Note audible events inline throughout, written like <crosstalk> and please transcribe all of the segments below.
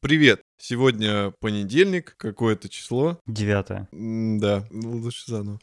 Привет! Сегодня понедельник, какое-то число. Девятое. М, Да, ну, лучше заново.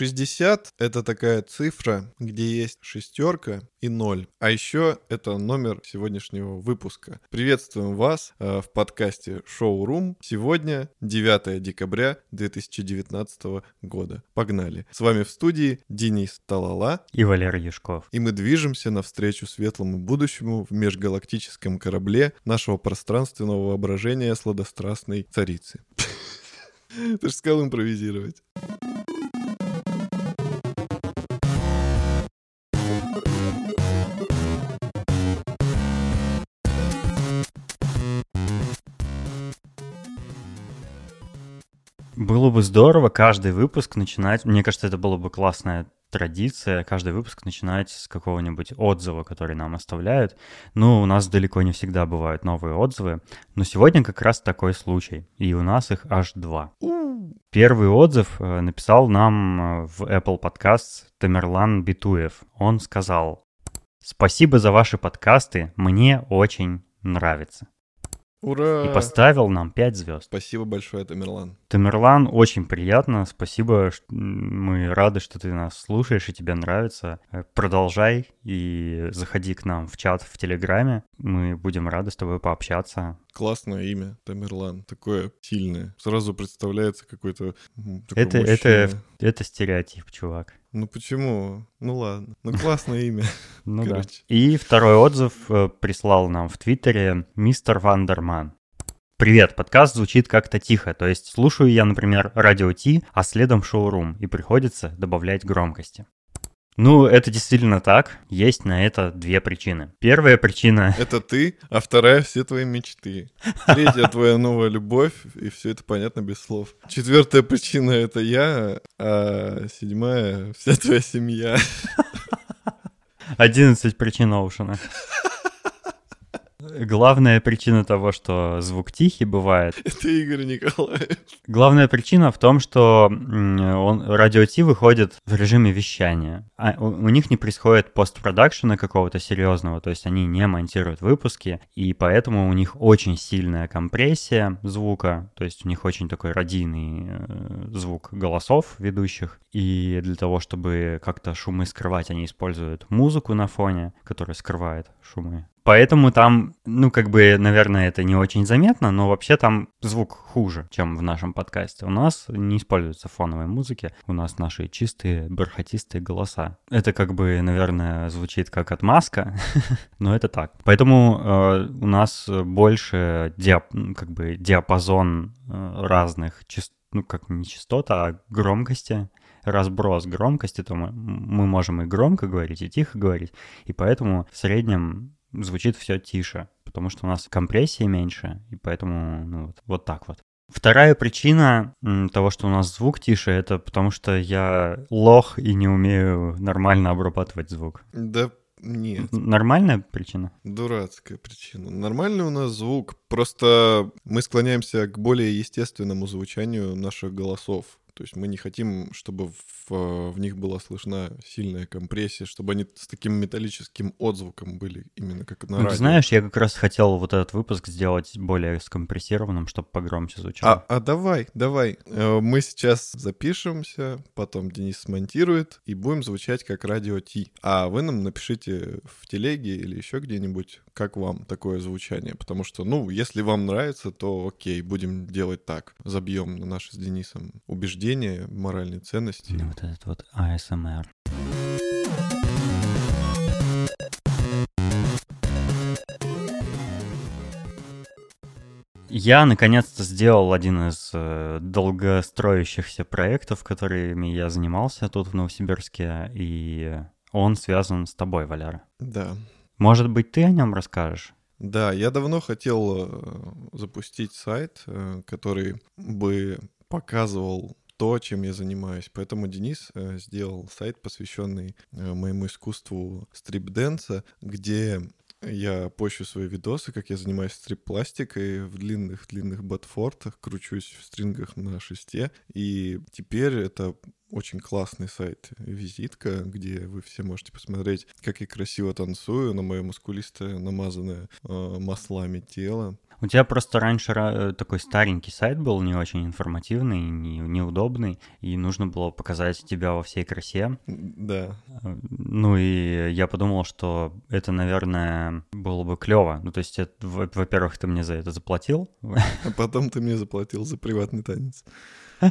60 — это такая цифра, где есть шестерка и ноль. А еще это номер сегодняшнего выпуска. Приветствуем вас э, в подкасте Showroom. Сегодня 9 декабря 2019 года. Погнали. С вами в студии Денис Талала. И Валерий Юшков. И мы движемся навстречу светлому будущему в межгалактическом корабле нашего пространственного воображения сладострастной царицы. <laughs> Ты же сказал импровизировать. Было бы здорово каждый выпуск начинать... Мне кажется, это была бы классная традиция, каждый выпуск начинать с какого-нибудь отзыва, который нам оставляют. Ну, у нас далеко не всегда бывают новые отзывы, но сегодня как раз такой случай, и у нас их аж два. Первый отзыв э, написал нам э, в Apple Podcasts Тамерлан Битуев. Он сказал, «Спасибо за ваши подкасты, мне очень нравится». Ура! И поставил нам 5 звезд. Спасибо большое, Тамерлан. Тамерлан, очень приятно, спасибо, мы рады, что ты нас слушаешь и тебе нравится. Э, Продолжай и заходи к нам в чат в Телеграме, мы будем рады с тобой пообщаться. Классное имя, Тамерлан. Такое сильное. Сразу представляется какой-то... Это, это, это стереотип, чувак. Ну почему? Ну ладно. Ну классное имя. <laughs> Ну да. И второй отзыв э, прислал нам в Твиттере мистер Вандерман. Привет, подкаст звучит как-то тихо, то есть слушаю я, например, радио Ти, а следом шоурум, и приходится добавлять громкости. Ну, это действительно так. Есть на это две причины. Первая причина... <laughs> Это ты, а вторая — все твои мечты. Третья — твоя новая любовь, и все это понятно без слов. Четвертая причина — это я, а седьмая — вся твоя семья. 11 причин Оушена. <laughs> Главная причина того, что звук тихий бывает, <laughs> Это Игорь Николаев. Главная причина в том, что он, радио Ти выходит в режиме вещания. А у, у них не происходит постпродакшена какого-то серьезного, то есть они не монтируют выпуски, и поэтому у них очень сильная компрессия звука, то есть у них очень такой радийный э, звук голосов ведущих, и для того, чтобы как-то шумы скрывать, они используют музыку на фоне, которая скрывает шумы. Поэтому там, ну, как бы, наверное, это не очень заметно, но вообще там звук хуже, чем в нашем подкасте. У нас не используются фоновые музыки, у нас наши чистые, бархатистые голоса. Это как бы, наверное, звучит как отмазка, <laughs> но это так. Поэтому э, у нас больше диап- м, как бы диапазон э, разных частот, ну, как не частот, а громкости, разброс громкости, то мы, мы можем и громко говорить, и тихо говорить, и поэтому в среднем звучит все тише, потому что у нас компрессии меньше, и поэтому ну, вот, вот так вот. Вторая причина того, что у нас звук тише, это потому что я лох и не умею нормально обрабатывать звук. Да нет, Нормальная причина? дурацкая причина. Нормальный у нас звук, просто мы склоняемся к более естественному звучанию наших голосов. То есть мы не хотим, чтобы в, в них была слышна сильная компрессия, чтобы они с таким металлическим отзвуком были, именно как на Ну, ты радио. знаешь, я как раз хотел вот этот выпуск сделать более скомпрессированным, чтобы погромче звучало. А, а давай, давай. Э, Мы сейчас запишемся, потом Денис смонтирует, и будем звучать как радио Ти. А вы нам напишите в телеге или еще где-нибудь, как вам такое звучание. Потому что, ну, если вам нравится, то окей, будем делать так. Забьем на наши с Денисом убеждения, моральные ценности. Ну, Вот этот вот ASMR. Я наконец-то сделал один из э, долгостроящихся проектов, которыми я занимался тут в Новосибирске, и он связан с тобой, Валяра. Да. Может быть, ты о нем расскажешь? Да, я давно хотел э, запустить сайт, э, который бы показывал то, чем я занимаюсь. Поэтому Денис э, сделал сайт, посвященный моему искусству стрип-дэнса, где я пощу свои видосы, как я занимаюсь стрип-пластикой в длинных-длинных ботфортах, кручусь в стрингах на шесте. И теперь это очень классный сайт «Визитка», где вы все можете посмотреть, как я красиво танцую на мое мускулистое, намазанное э, маслами тело. У тебя просто раньше ра- такой старенький сайт был, не очень информативный, не, неудобный, и нужно было показать тебя во всей красе. Да. Э, Ну и я подумал, что это, наверное, было бы клево. Ну то есть, это, во-первых, ты мне за это заплатил, А потом ты мне заплатил за приватный танец. <laughs>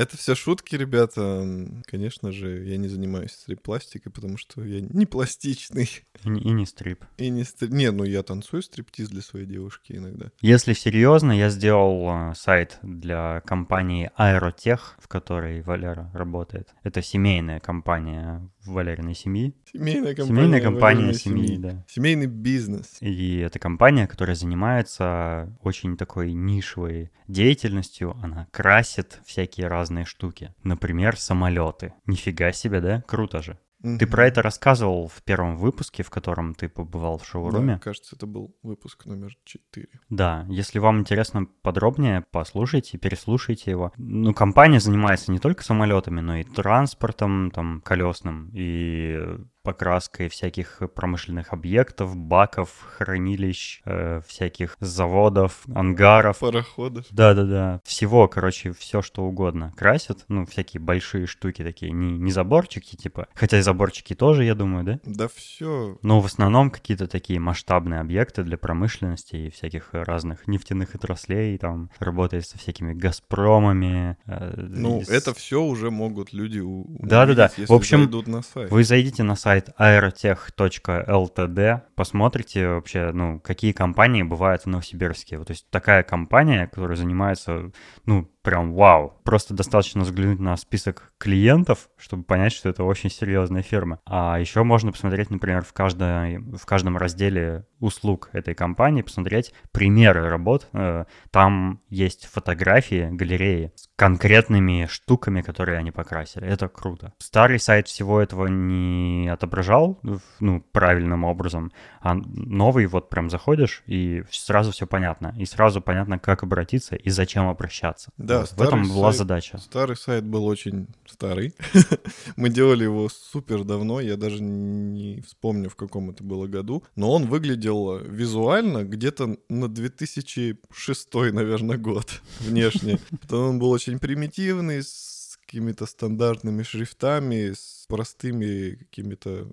Это все шутки, ребята. Конечно же, я не занимаюсь стрип-пластикой, потому что я не пластичный. и не, и не стрип. И не стри... Не, ну я танцую стриптиз для своей девушки иногда. Если серьезно, я сделал э, сайт для компании Aerotech, в которой Валера работает. Это семейная компания Валериной семьи. Семейная компания. Семейная компания Валериной семьи, да. Семейный бизнес. И это компания, которая занимается очень такой нишевой деятельностью. Она красит всякие разные штуки. Например, самолеты. Нифига себе, да? Круто же. Ты про это рассказывал в первом выпуске, в котором ты побывал в шоуруме. Да, кажется, это был выпуск номер 4. Да, если вам интересно подробнее, послушайте, переслушайте его. Ну, компания занимается не только самолетами, но и транспортом, там, колесным, и покраской всяких промышленных объектов, баков, хранилищ, э, всяких заводов, ангаров. Пароходов. Да-да-да, всего, короче, все что угодно красят, ну, всякие большие штуки такие, не, не заборчики, типа, хотя и заборчики тоже, я думаю, да? Да все. Но в основном какие-то такие масштабные объекты для промышленности и всяких разных нефтяных отраслей, там, работает со всякими Газпромами. э, Ну, с- это все уже могут люди у- Да-да-да. увидеть, если В общем, зайдут на сайт. Вы зайдите на сайт aerotech.ltd, посмотрите вообще, ну, какие компании бывают в Новосибирске. Вот, то есть такая компания, которая занимается, ну, прям вау. Просто достаточно взглянуть на список клиентов, чтобы понять, что это очень серьезная фирма. А еще можно посмотреть, например, в, каждой, в каждом разделе услуг этой компании, посмотреть примеры работ. Э, Там есть фотографии, галереи с конкретными штуками, которые они покрасили. Это круто. Старый сайт всего этого не отображал ну, правильным образом, а новый вот прям заходишь, и сразу все понятно. И сразу понятно, как обратиться и зачем обращаться. Да, Вот в этом старый была сайт- задача. Старый сайт был очень старый. <laughs> Мы делали его супер давно, я даже не вспомню, в каком это было году. Но он выглядел визуально где-то на 2006, наверное, год <laughs> внешне. Потому он был очень примитивный, с какими-то стандартными шрифтами, с простыми какими-то,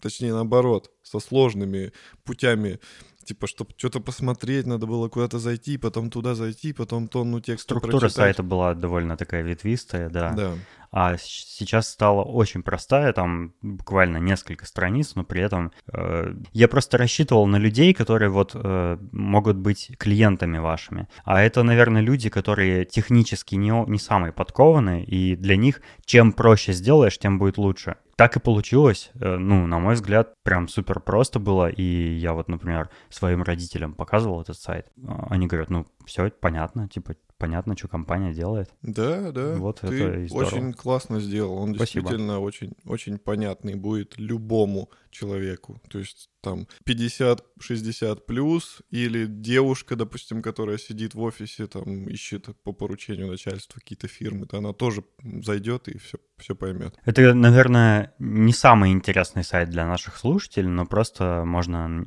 точнее наоборот, со сложными путями Типа, чтобы что-то посмотреть, надо было куда-то зайти, потом туда зайти, потом тонну текста Структура прочитать. сайта была довольно такая ветвистая, да. Да. А сейчас стала очень простая, там буквально несколько страниц, но при этом э, я просто рассчитывал на людей, которые вот э, могут быть клиентами вашими. А это, наверное, люди, которые технически не, не самые подкованные, и для них чем проще сделаешь, тем будет лучше. Так и получилось. Э, Ну, на мой взгляд, прям супер просто было. И я вот, например, своим родителям показывал этот сайт. А Они говорят, ну, все понятно, типа, понятно, что компания делает. Да, да. Вот ты это и здорово. очень классно сделал. Он Спасибо. действительно очень, очень понятный будет любому человеку. То есть там 50-60 плюс, или девушка, допустим, которая сидит в офисе, там ищет по поручению начальства какие-то фирмы, то она тоже зайдет и все, все поймет. Это, наверное, не самый интересный сайт для наших слушателей, но просто можно,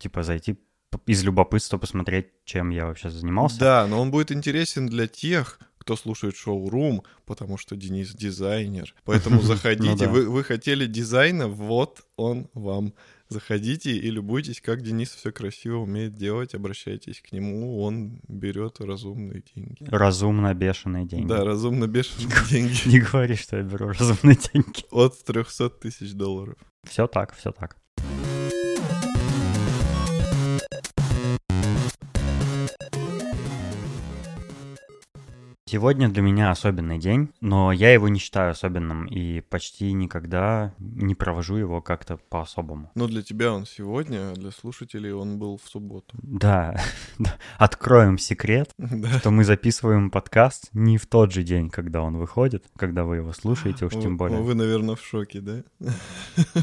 типа, зайти из любопытства посмотреть, чем я вообще занимался. Да, но он будет интересен для тех, кто слушает шоу-рум, потому что Денис дизайнер. Поэтому <laughs> Ну заходите. вы, вы хотели дизайна, вот он вам. Заходите и любуйтесь, как Денис все красиво умеет делать. Обращайтесь к нему, он берет разумные деньги. Разумно бешеные деньги. Да, разумно бешеные деньги. <laughs> Не говори, что я беру <laughs> разумные деньги. От 300 тысяч долларов. Все так, все так. Сегодня для меня особенный день, но я его не считаю особенным и почти никогда не провожу его как-то по-особому. Но для тебя он сегодня, а для слушателей он был в субботу. Да, <laughs> откроем секрет, <laughs> что мы записываем подкаст не в тот же день, когда он выходит, когда вы его слушаете, уж тем более. Вы, наверное, в шоке, да? <laughs>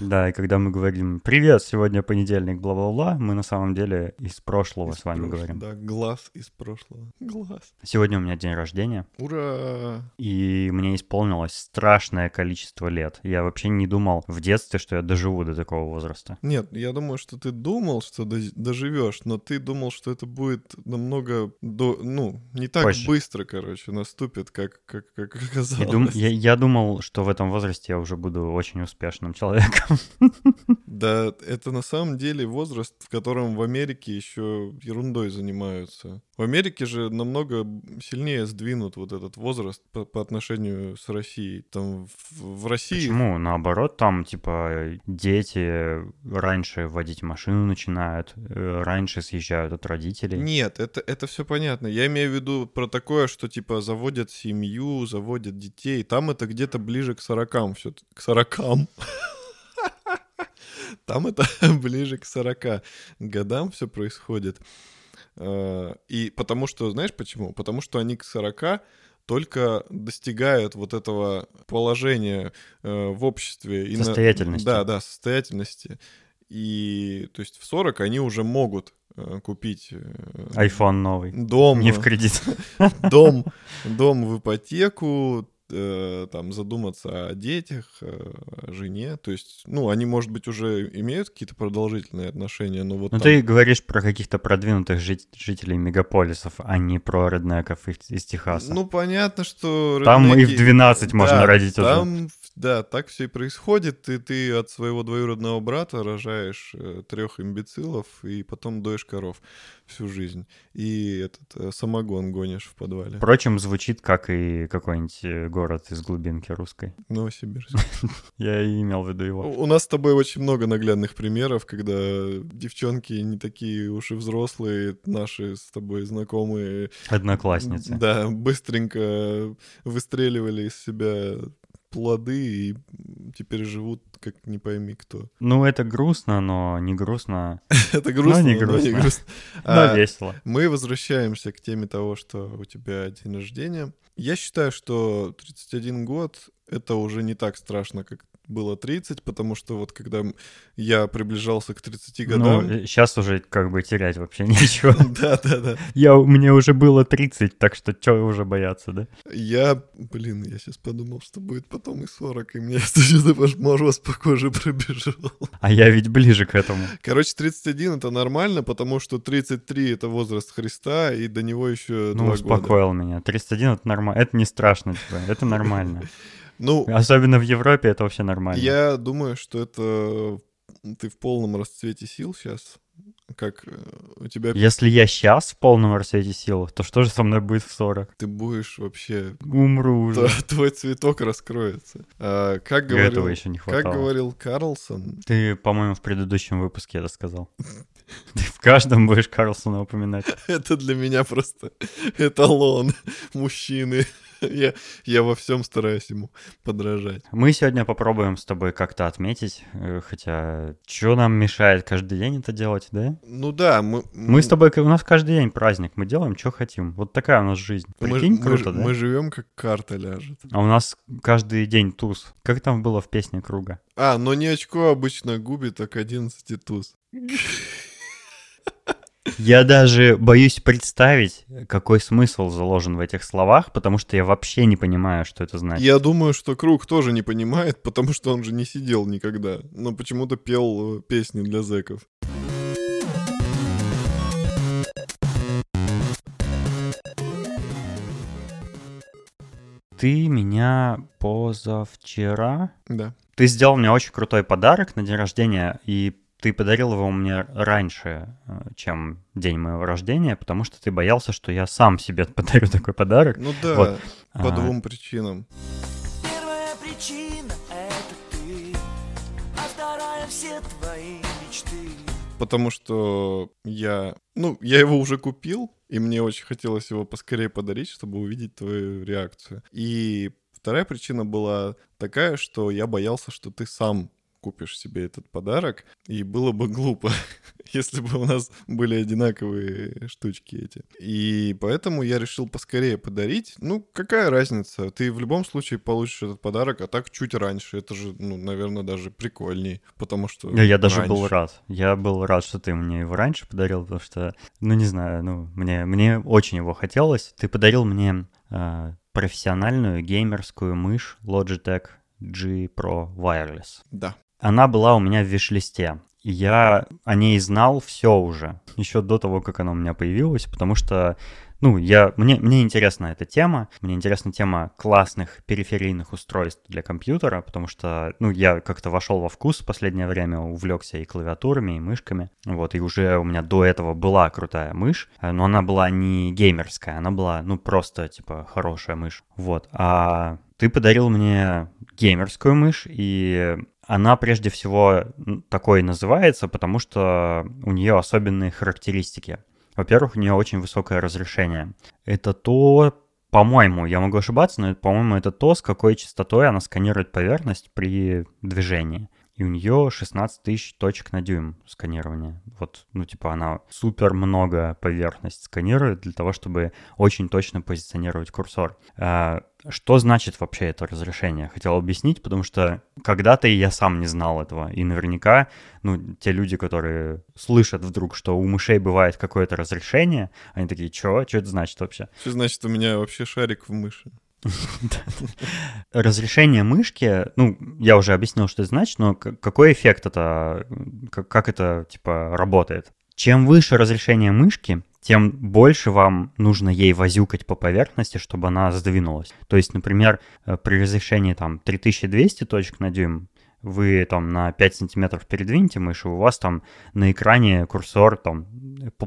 Да, и когда мы говорим «Привет, сегодня понедельник, бла-бла-бла», мы на самом деле из прошлого с вами говорим. Да, глаз из прошлого. Глаз. Сегодня у меня день рождения, рождения. Ура! И мне исполнилось страшное количество лет. Я вообще не думал в детстве, что я доживу до такого возраста. Нет, я думаю, что ты думал, что дож- доживешь, но ты думал, что это будет намного, до, ну, не так Позже. быстро, короче, наступит, как, как, как <laughs> оказалось. дум- я, я думал, что в этом возрасте я уже буду очень успешным человеком. Да, это на самом деле возраст, в котором в Америке еще ерундой занимаются. В Америке же намного сильнее сдвинут вот этот возраст по, по отношению с Россией. Там в, в России... Почему? Наоборот, там, типа, дети раньше водить машину начинают, э, раньше съезжают от родителей. Нет, это, это все понятно. Я имею в виду про такое, что типа заводят семью, заводят детей. Там это где-то ближе к сорокам все. К сорокам. <laughs> Там это <laughs> ближе к 40 годам все происходит. Э, И потому что, знаешь почему? Потому что они к 40 только достигают вот этого положения э, в обществе. Состоятельности. Да, да, состоятельности. И то есть в 40 они уже могут э, купить Айфон новый. дом, Не в кредит. <laughs> дом, дом в ипотеку, э, там задуматься о детях, э, о жене. То есть, ну, они, может быть, уже имеют какие-то продолжительные отношения, но вот Ну, там- ты говоришь про каких-то продвинутых жит- жителей мегаполисов, а не про реднеков из, из Техаса. Ну, понятно, что... Там и в реднеки- 12 можно Да, родить уже. там, Да, так все и происходит. И ты от своего двоюродного брата рожаешь трех имбецилов и потом доешь коров всю жизнь. И этот э, самогон гонишь в подвале. Впрочем, звучит как и какой-нибудь э, город из глубинки русской. <laughs> Новосибирск. <laughs> Я и имел в виду его. У нас с тобой очень много наглядных примеров, когда девчонки не такие уж и взрослые, наши с тобой знакомые, Одноклассницы. да, быстренько выстреливали из себя плоды и теперь живут как не пойми кто. <laughs> Ну, это грустно, но не грустно, <laughs> Это грустно, не но не грустно. грустно. <laughs> но А, весело. Мы возвращаемся к теме того, что у тебя день рождения. Я считаю, что 31 год — это уже не так страшно, как было 30, потому что вот когда я приближался к 30 Ну, годам... сейчас уже как бы терять вообще <laughs> нечего. <laughs> Да-да-да. Я, мне уже было 30, так что чё уже бояться, да? Я, блин, я сейчас подумал, что будет потом и 40, и мне <laughs> что-то мороз по коже пробежал. А я ведь ближе к этому. Короче, 31 — это нормально, потому что 33 — это возраст Христа, и до него еще Ну, два года. успокоил меня. 31 это нормально. Это не страшно, типа. Это нормально. Ну, Особенно в Европе это вообще нормально. Я думаю, что это ты в полном расцвете сил сейчас. Как э, у тебя Если я сейчас в полном расцвете сил, то что же со мной будет в 40? ты будешь вообще Умру уже. твой цветок раскроется. А, как Этого говорил, еще не как хватало. говорил Карлсон, Ты, по-моему, в предыдущем выпуске это сказал. <laughs> Ты в каждом будешь Карлсона упоминать. <laughs> это для меня просто эталон мужчины. Я, я во всем стараюсь ему подражать. Мы сегодня попробуем с тобой как-то отметить, э, хотя что нам мешает каждый день это делать, да? Ну да, мы, Мы с тобой, у нас каждый день праздник, мы делаем, что хотим. Вот такая у нас жизнь. мы, Прикинь, мы, круто, да? мы живем как карта ляжет. А у нас каждый день туз. Как там было в песне Круга? А, но не очко обычно губит, так 11 туз. <laughs> Я даже боюсь представить, какой смысл заложен в этих словах, потому что я вообще не понимаю, что это значит. Я думаю, что Круг тоже не понимает, <laughs> потому что он же не сидел никогда. Но почему-то пел э, песни для зэков. Ты меня позавчера... Да. Ты сделал мне очень крутой подарок на день рождения, и ты подарил его мне раньше, э, чем день моего рождения, потому что ты боялся, что я сам себе <laughs> подарю такой подарок. Ну да, Вот. по А, двум причинам. Первая причина — это ты, а вторая — все твои мечты. Потому что я... Ну, я его уже купил, и мне очень хотелось его поскорее подарить, чтобы увидеть твою реакцию. И вторая причина была такая, что я боялся, что ты сам купишь себе этот подарок, и было бы глупо, <laughs> если бы у нас были одинаковые штучки эти. И поэтому я решил поскорее подарить. Ну, какая разница? Ты в любом случае получишь этот подарок, а так чуть раньше. Это же, ну, наверное, даже прикольней, потому что... Я, я даже был рад. Я был рад, что ты мне его раньше подарил, потому что, ну не знаю, ну мне, мне очень его хотелось. Ты подарил мне э, профессиональную геймерскую мышь Logitech G Pro Wireless. Да. Она была у меня в виш-листе. И я о ней знал все уже, еще до того, как она у меня появилась, потому что ну, я, мне, мне интересна эта тема, мне интересна тема классных периферийных устройств для компьютера, потому что, ну, я как-то вошел во вкус в последнее время, увлекся и клавиатурами, и мышками, вот, и уже у меня до этого была крутая мышь, э, но она была не геймерская, она была, ну, просто, типа, хорошая мышь, вот, а ты подарил мне геймерскую мышь, и она прежде всего такой называется, потому что у нее особенные характеристики. Во-первых, у нее очень высокое разрешение. Это то, по-моему, я могу ошибаться, но, по-моему, это то, с какой частотой она сканирует поверхность при движении. И у нее 16 тысяч точек на дюйм сканирования. Вот, ну, типа, она супер много поверхность сканирует для того, чтобы очень точно позиционировать курсор. А, что значит вообще это разрешение? Хотел объяснить, потому что когда-то я сам не знал этого. И наверняка, ну, те люди, которые слышат вдруг, что у мышей бывает какое-то разрешение, они такие, чё? Что это значит вообще? Что значит у меня вообще шарик в мыши? Разрешение мышки, ну, я уже объяснил, что это значит, но какой эффект это, как это, типа, работает? Чем выше разрешение мышки, тем больше вам нужно ей возюкать по поверхности, чтобы она сдвинулась. То есть, например, э, при разрешении там 3200 точек на дюйм, вы там на 5 сантиметров передвинете мышь, и у вас там на экране курсор там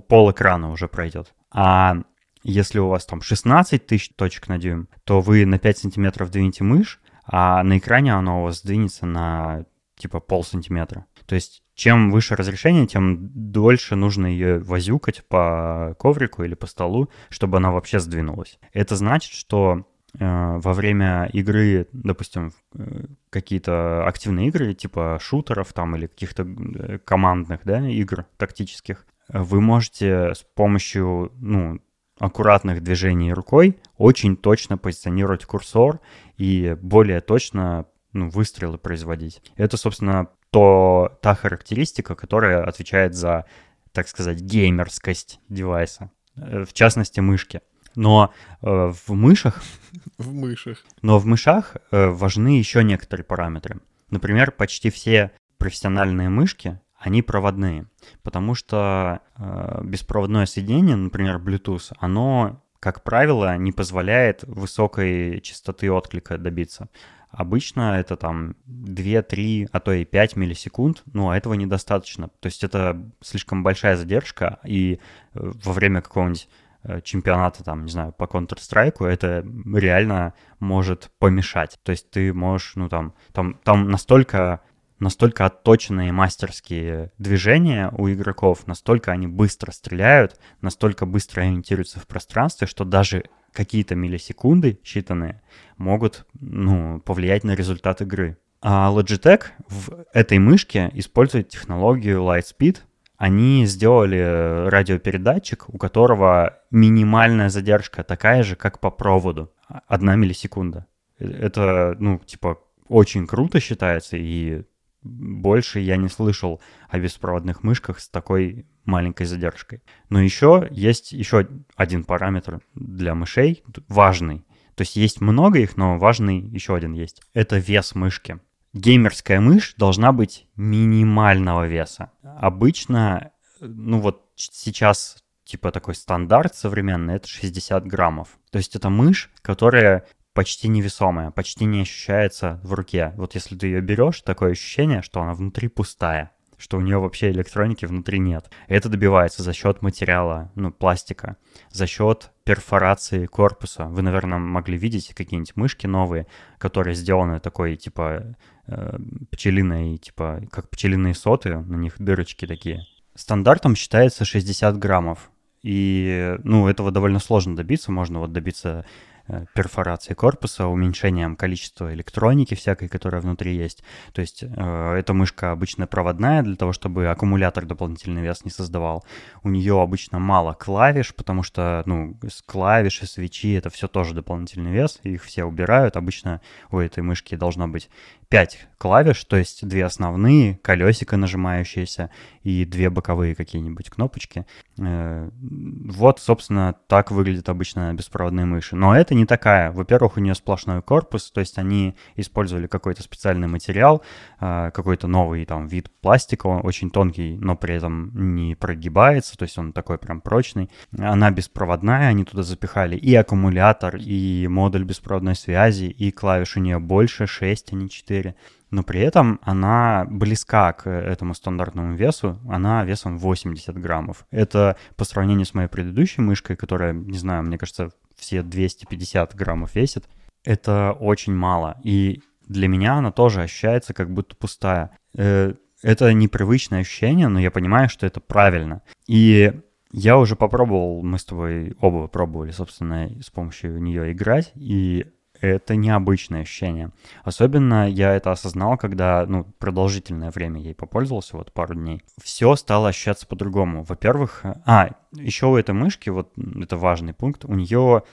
пол экрана уже пройдет. А если у вас там 16 тысяч точек на дюйм, то вы на 5 сантиметров двинете мышь, а на экране она у вас сдвинется на типа пол сантиметра. То есть чем выше разрешение, тем дольше нужно ее возюкать по коврику или по столу, чтобы она вообще сдвинулась. Это значит, что э, во время игры, допустим, э, какие-то активные игры, типа шутеров там или каких-то э, командных да, игр тактических, вы можете с помощью ну, аккуратных движений рукой очень точно позиционировать курсор и более точно ну, выстрелы производить. Это, собственно, то та характеристика, которая отвечает за, так сказать, геймерскость девайса, э, в частности мышки. Но э, в мышах... <laughs> В мышах. Но в мышах э, важны еще некоторые параметры. Например, почти все профессиональные мышки, они проводные, потому что э, беспроводное соединение, например, Bluetooth, оно, как правило, не позволяет высокой частоты отклика добиться. Обычно это там 2-3, а то и 5 миллисекунд, но этого недостаточно. То есть это слишком большая задержка, и э, во время какого-нибудь э, чемпионата, там, не знаю, по Counter-Strike, это реально может помешать. То есть ты можешь, ну, там, там, там настолько настолько отточенные мастерские движения у игроков, настолько они быстро стреляют, настолько быстро ориентируются в пространстве, что даже какие-то миллисекунды считанные могут ну, повлиять на результат игры. А Logitech в этой мышке использует технологию Lightspeed. Они сделали радиопередатчик, у которого минимальная задержка такая же, как по проводу. Одна миллисекунда. Это, ну, типа, очень круто считается, и больше я не слышал о беспроводных мышках с такой маленькой задержкой. Но еще есть еще один параметр для мышей, важный. То есть есть много их, но важный еще один есть. Это вес мышки. Геймерская мышь должна быть минимального веса. Обычно, ну вот сейчас типа такой стандарт современный, это 60 граммов. То есть это мышь, которая почти невесомая, почти не ощущается в руке. Вот если ты ее берешь, такое ощущение, что она внутри пустая, что у нее вообще электроники внутри нет. Это добивается за счет материала, ну, пластика, за счет перфорации корпуса. Вы, наверное, могли видеть какие-нибудь мышки новые, которые сделаны такой, типа, э, пчелиной, типа, как пчелиные соты, на них дырочки такие. Стандартом считается 60 граммов. И, ну, этого довольно сложно добиться. Можно вот добиться Э, перфорацией корпуса, уменьшением количества электроники всякой, которая внутри есть. То есть э, эта мышка обычно проводная для того, чтобы аккумулятор дополнительный вес не создавал. У нее обычно мало клавиш, потому что ну, клавиши, свечи — это все тоже дополнительный вес, их все убирают. Обычно у этой мышки должно быть 5 клавиш, то есть две основные, колесико нажимающиеся и две боковые какие-нибудь кнопочки. Э, вот, собственно, так выглядят обычно беспроводные мыши. Но это не такая. Во-первых, у нее сплошной корпус, то есть они использовали какой-то специальный материал, э, какой-то новый там вид пластика, он очень тонкий, но при этом не прогибается, то есть он такой прям прочный. Она беспроводная, они туда запихали и аккумулятор, и модуль беспроводной связи, и клавиш у нее больше, 6, а не 4 но при этом она близка к этому стандартному весу, она весом 80 граммов. Это по сравнению с моей предыдущей мышкой, которая, не знаю, мне кажется, все 250 граммов весит, это очень мало. И для меня она тоже ощущается как будто пустая. Э, это непривычное ощущение, но я понимаю, что это правильно. И я уже попробовал, мы с тобой оба пробовали, собственно, с помощью нее играть, и это необычное ощущение. Особенно я это осознал, когда, ну, продолжительное время ей попользовался, вот пару дней. Все стало ощущаться по-другому. Во-первых, а, еще у этой мышки, вот это важный пункт, у нее,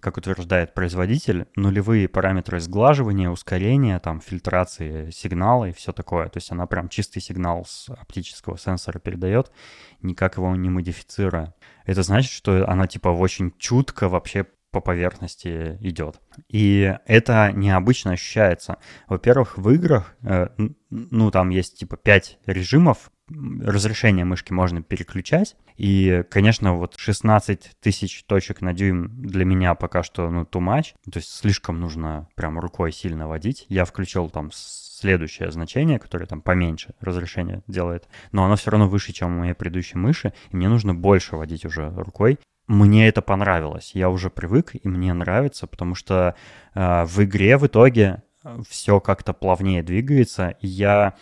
как утверждает производитель, нулевые параметры сглаживания, ускорения, там, фильтрации сигнала и все такое. То есть она прям чистый сигнал с оптического сенсора передает, никак его не модифицируя. Это значит, что она типа очень чутко вообще по поверхности идет. И это необычно ощущается. Во-первых, в играх, э, ну, там есть типа 5 режимов, разрешение мышки можно переключать. И, конечно, вот 16 тысяч точек на дюйм для меня пока что, ну, too much. То есть слишком нужно прям рукой сильно водить. Я включил там следующее значение, которое там поменьше разрешение делает, но оно все равно выше, чем у моей предыдущей мыши, и мне нужно больше водить уже рукой мне это понравилось. Я уже привык, и мне нравится, потому что э, в игре в итоге э, все как-то плавнее двигается, и я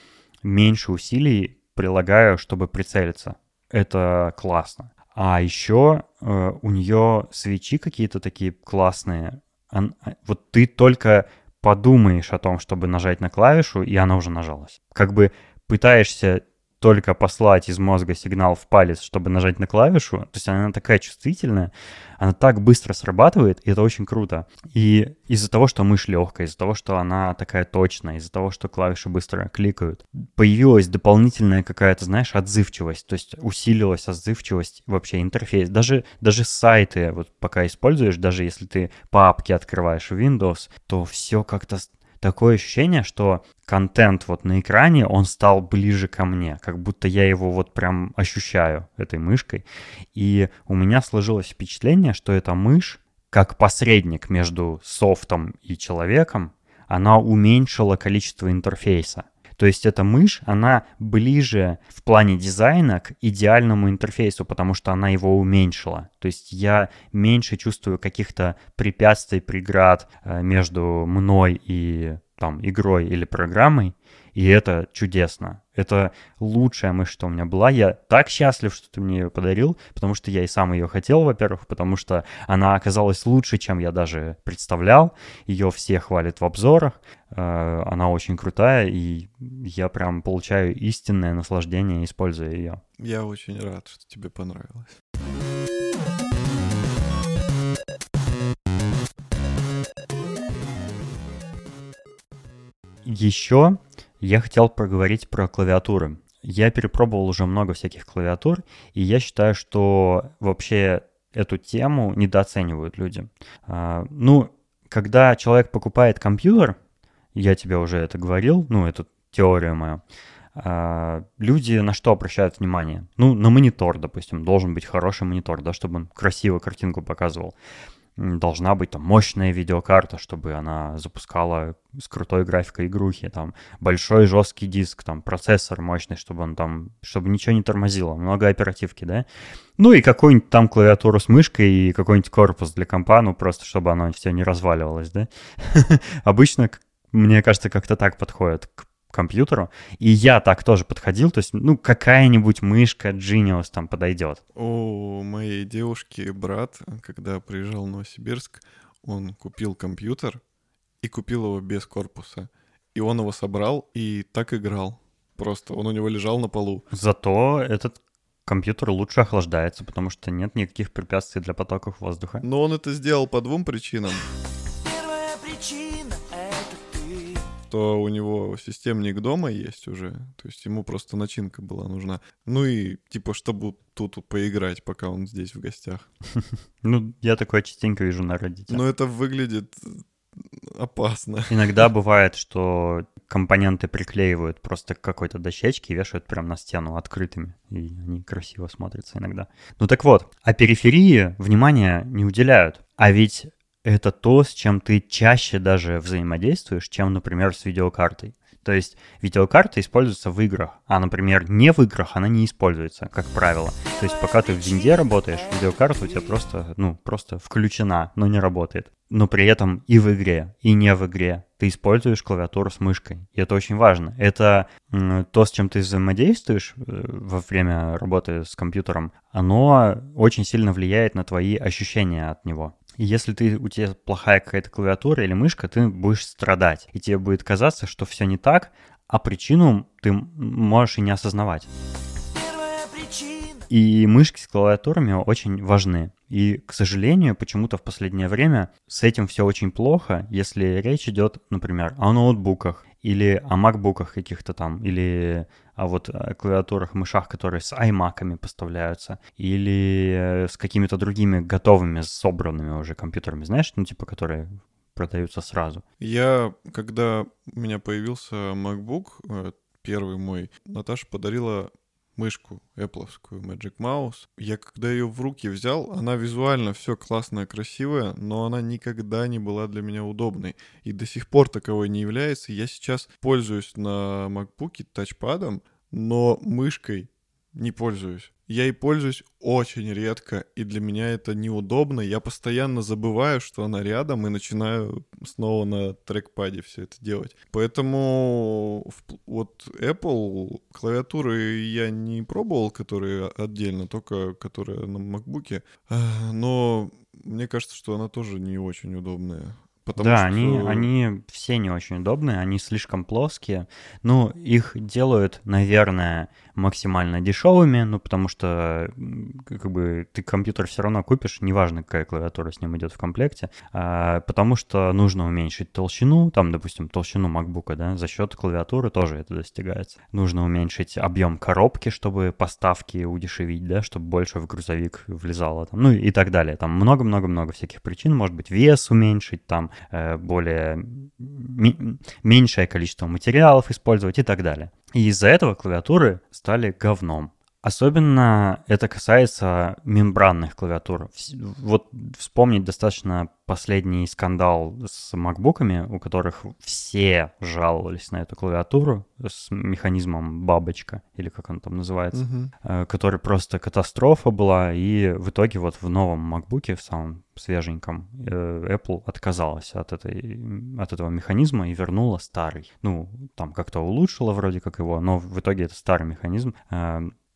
меньше усилий прилагаю, чтобы прицелиться. Это классно. А еще э, у нее свечи какие-то такие классные. Он, э, вот ты только подумаешь о том, чтобы нажать на клавишу, и она уже нажалась. Как бы пытаешься только послать из мозга сигнал в палец, чтобы нажать на клавишу, то есть она такая чувствительная, она так быстро срабатывает, и это очень круто. И из-за того, что мышь легкая, из-за того, что она такая точная, из-за того, что клавиши быстро кликают, появилась дополнительная какая-то, знаешь, отзывчивость, то есть усилилась отзывчивость вообще интерфейс. Даже, даже сайты, вот пока используешь, даже если ты папки открываешь в Windows, то все как-то такое ощущение, что контент вот на экране, он стал ближе ко мне, как будто я его вот прям ощущаю этой мышкой. И у меня сложилось впечатление, что эта мышь, как посредник между софтом и человеком, она уменьшила количество интерфейса. То есть эта мышь, она ближе в плане дизайна к идеальному интерфейсу, потому что она его уменьшила. То есть я меньше чувствую каких-то препятствий, преград э, между мной и там игрой или программой, и это чудесно. Это лучшая мышь, что у меня была. Я так счастлив, что ты мне ее подарил, потому что я и сам ее хотел, во-первых, потому что она оказалась лучше, чем я даже представлял. Ее все хвалят в обзорах. Э, она очень крутая, и я прям получаю истинное наслаждение, используя ее. Я очень рад, что тебе понравилось. Еще я хотел проговорить про клавиатуры. Я перепробовал уже много всяких клавиатур, и я считаю, что вообще эту тему недооценивают люди. А, ну, когда человек покупает компьютер, я тебе уже это говорил, ну, это теория моя, а, люди на что обращают внимание? Ну, на монитор, допустим, должен быть хороший монитор, да, чтобы он красиво картинку показывал должна быть там мощная видеокарта, чтобы она запускала с крутой графикой игрухи, там большой жесткий диск, там процессор мощный, чтобы он там, чтобы ничего не тормозило, много оперативки, да. Ну и какую-нибудь там клавиатуру с мышкой и какой-нибудь корпус для компа, ну просто чтобы оно все не разваливалось, да. <laughs> Обычно, мне кажется, как-то так подходит к компьютеру. И я так тоже подходил, то есть, ну, какая-нибудь мышка Genius там подойдет. У моей девушки брат, когда приезжал в Новосибирск, он купил компьютер и купил его без корпуса. И он его собрал и так играл. Просто он у него лежал на полу. Зато этот компьютер лучше охлаждается, потому что нет никаких препятствий для потоков воздуха. Но он это сделал по двум причинам. Первая причина — что у него системник дома есть уже, то есть ему просто начинка была нужна. Ну и типа, чтобы тут поиграть, пока он здесь в гостях. <laughs> Ну, я такое частенько вижу на Reddit. Но это выглядит опасно. <laughs> Иногда бывает, что компоненты приклеивают просто к какой-то дощечке и вешают прямо на стену открытыми. И они красиво смотрятся иногда. Ну так вот, а периферии внимания не уделяют. А ведь это то, с чем ты чаще даже взаимодействуешь, чем, например, с видеокартой. То есть видеокарта используется в играх, а, например, не в играх она не используется, как правило. То есть пока ты в винде работаешь, видеокарта у тебя просто, ну, просто включена, но не работает. Но при этом и в игре, и не в игре ты используешь клавиатуру с мышкой. И это очень важно. Это то, с чем ты взаимодействуешь э, во время работы с компьютером, оно очень сильно влияет на твои ощущения от него. Если ты, у тебя плохая какая-то клавиатура или мышка, ты будешь страдать. И тебе будет казаться, что все не так, а причину ты можешь и не осознавать. И мышки с клавиатурами очень важны. И, к сожалению, почему-то в последнее время с этим все очень плохо, если речь идет, например, о ноутбуках или о макбуках каких-то там, или о вот о клавиатурах, мышах, которые с аймаками поставляются, или с какими-то другими готовыми, собранными уже компьютерами, знаешь, ну типа, которые продаются сразу. Я, когда у меня появился MacBook, э, первый мой, Наташа подарила мышку Apple Magic Mouse. Я когда ее в руки взял, она визуально все классная, красивая, но она никогда не была для меня удобной. И до сих пор таковой не является. Я сейчас пользуюсь на MacBook тачпадом, но мышкой не пользуюсь. Я и пользуюсь очень редко, и для меня это неудобно. Я постоянно забываю, что она рядом, и начинаю снова на трекпаде все это делать. Поэтому вот Apple клавиатуры я не пробовал, которые отдельно, только которые на MacBook. Но мне кажется, что она тоже не очень удобная. Потому да, что... они, они все не очень удобные, они слишком плоские. Ну, их делают, наверное, максимально дешевыми, ну, потому что как бы ты компьютер все равно купишь, неважно, какая клавиатура с ним идет в комплекте, а, потому что нужно уменьшить толщину, там, допустим, толщину MacBook, да, за счет клавиатуры тоже это достигается. Нужно уменьшить объем коробки, чтобы поставки удешевить, да, чтобы больше в грузовик влезало, там, ну и так далее. Там много-много-много всяких причин, может быть, вес уменьшить, там, более меньшее количество материалов использовать и так далее. И из-за этого клавиатуры стали говном. Особенно это касается мембранных клавиатур. Вот вспомнить достаточно последний скандал с макбуками, у которых все жаловались на эту клавиатуру с механизмом бабочка, или как он там называется, угу. который просто катастрофа была, и в итоге вот в новом макбуке, в самом свеженьком, э, Apple отказалась от, этой, от этого механизма и вернула старый. Ну, там как-то улучшила вроде как его, но в итоге это старый механизм.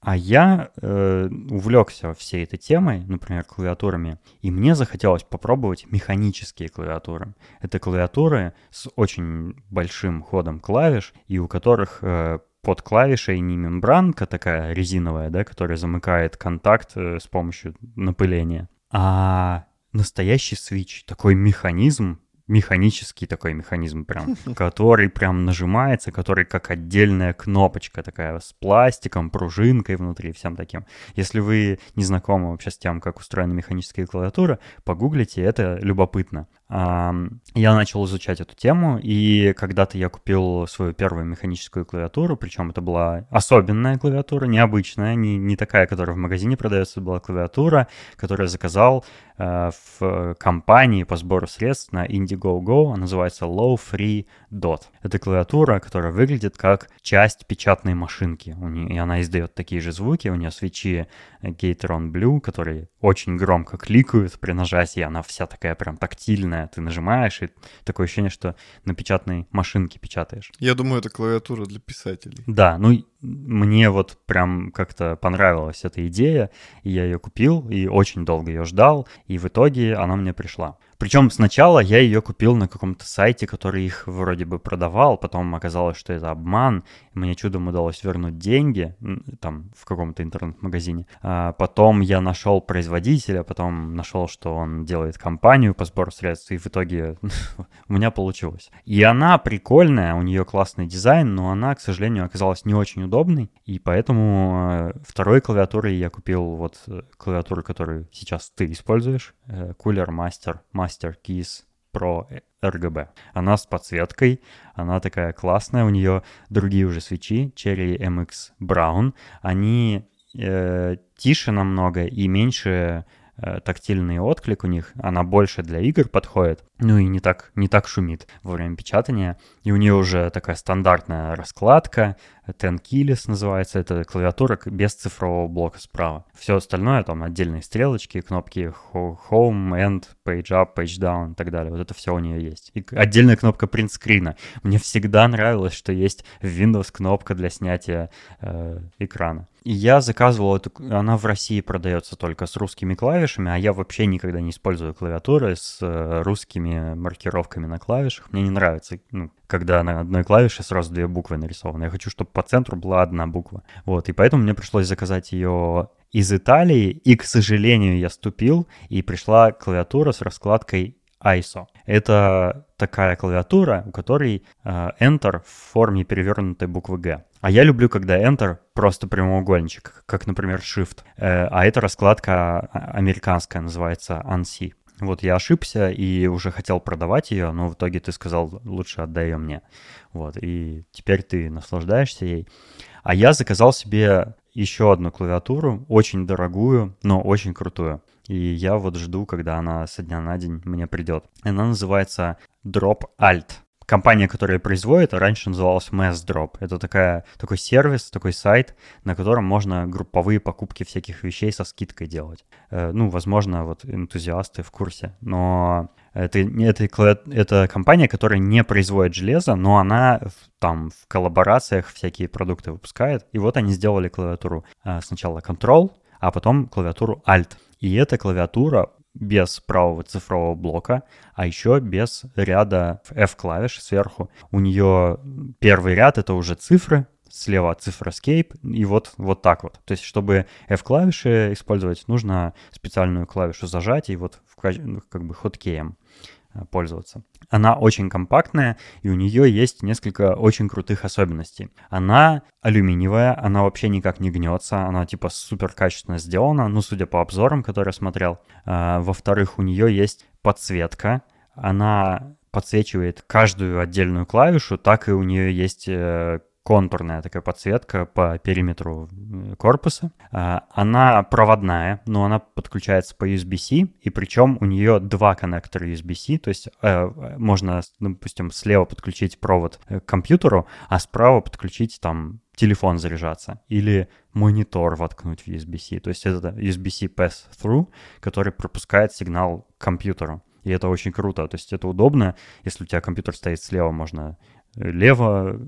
А я э, увлекся всей этой темой, например, клавиатурами, и мне захотелось попробовать механические клавиатуры. Это клавиатуры с очень большим ходом клавиш, и у которых э, под клавишей не мембранка такая резиновая, да, которая замыкает контакт э, с помощью напыления, а настоящий свич, такой механизм, механический такой механизм прям, <laughs> который прям нажимается, который как отдельная кнопочка такая с пластиком, пружинкой внутри, всем таким. Если вы не знакомы вообще с тем, как устроена механическая клавиатура, погуглите, это любопытно. Я начал изучать эту тему, и когда-то я купил свою первую механическую клавиатуру, причем это была особенная клавиатура, необычная, не, не такая, которая в магазине продается, была клавиатура, которую я заказал э, в компании по сбору средств на Indiegogo, называется Low Free Dot. Это клавиатура, которая выглядит как часть печатной машинки, и она издает такие же звуки, у нее свечи Gateron Blue, которые очень громко кликают при нажатии, она вся такая прям тактильная, ты нажимаешь, и такое ощущение, что на печатной машинке печатаешь. Я думаю, это клавиатура для писателей. Да, ну мне вот прям как-то понравилась эта идея, и я ее купил, и очень долго ее ждал, и в итоге она мне пришла. Причем сначала я ее купил на каком-то сайте, который их вроде бы продавал, потом оказалось, что это обман, мне чудом удалось вернуть деньги, там, в каком-то интернет-магазине. А потом я нашел производителя, потом нашел, что он делает компанию по сбору средств, и в итоге <laughs> у меня получилось. И она прикольная, у нее классный дизайн, но она, к сожалению, оказалась не очень удобной, и поэтому э, второй клавиатурой я купил вот э, клавиатуру, которую сейчас ты используешь, э, Cooler Master, Master Keys Pro RGB. Она с подсветкой, она такая классная, у нее другие уже свечи, Cherry MX Brown, они э, тише намного и меньше тактильный отклик у них, она больше для игр подходит, ну и не так, не так шумит во время печатания. И у нее уже такая стандартная раскладка, Tenkeyless называется, это клавиатура без цифрового блока справа. Все остальное, там отдельные стрелочки, кнопки Home, End, Page Up, Page Down и так далее. Вот это все у нее есть. И отдельная кнопка принтскрина. Мне всегда нравилось, что есть в Windows кнопка для снятия э, экрана. Я заказывал эту, она в России продается только с русскими клавишами, а я вообще никогда не использую клавиатуры с э, русскими маркировками на клавишах. Мне не нравится, ну, когда на одной клавише сразу две буквы нарисованы. Я хочу, чтобы по центру была одна буква. Вот, и поэтому мне пришлось заказать ее из Италии, и, к сожалению, я ступил, и пришла клавиатура с раскладкой ISO. Это такая клавиатура, у которой э, Enter в форме перевернутой буквы G. А я люблю, когда Enter просто прямоугольничек, как, например, Shift. Э, а эта раскладка а, американская, называется ANSI. Вот я ошибся и уже хотел продавать ее, но в итоге ты сказал, лучше отдай ее мне. Вот, и теперь ты наслаждаешься ей. А я заказал себе еще одну клавиатуру, очень дорогую, но очень крутую. И я вот жду, когда она со дня на день мне придет. Она называется Drop Alt компания, которая производит, раньше называлась MassDrop. Это такая, такой сервис, такой сайт, на котором можно групповые покупки всяких вещей со скидкой делать. Э, ну, возможно, вот энтузиасты в курсе, но это, это, это компания, которая не производит железо, но она там в коллаборациях всякие продукты выпускает. И вот они сделали клавиатуру э, сначала Control, а потом клавиатуру Alt. И эта клавиатура без правого цифрового блока, а еще без ряда F-клавиш сверху. У нее первый ряд — это уже цифры, слева цифра Escape, и вот, вот так вот. То есть, чтобы F-клавиши использовать, нужно специальную клавишу зажать и вот в, как бы хоткеем пользоваться. Она очень компактная, и у нее есть несколько очень крутых особенностей. Она алюминиевая, она вообще никак не гнется, она типа супер качественно сделана, ну, судя по обзорам, которые я смотрел. А, во-вторых, у нее есть подсветка, она подсвечивает каждую отдельную клавишу, так и у нее есть э, контурная такая подсветка по периметру э, корпуса. А, она проводная, но она подключается по USB-C, и причем у нее два коннектора USB-C, то есть э, можно, допустим, слева подключить провод к компьютеру, а справа подключить там телефон заряжаться или монитор воткнуть в USB-C. То есть это USB-C pass-through, который пропускает сигнал к компьютеру. И это очень круто. То есть это удобно. Если у тебя компьютер стоит слева, можно лево,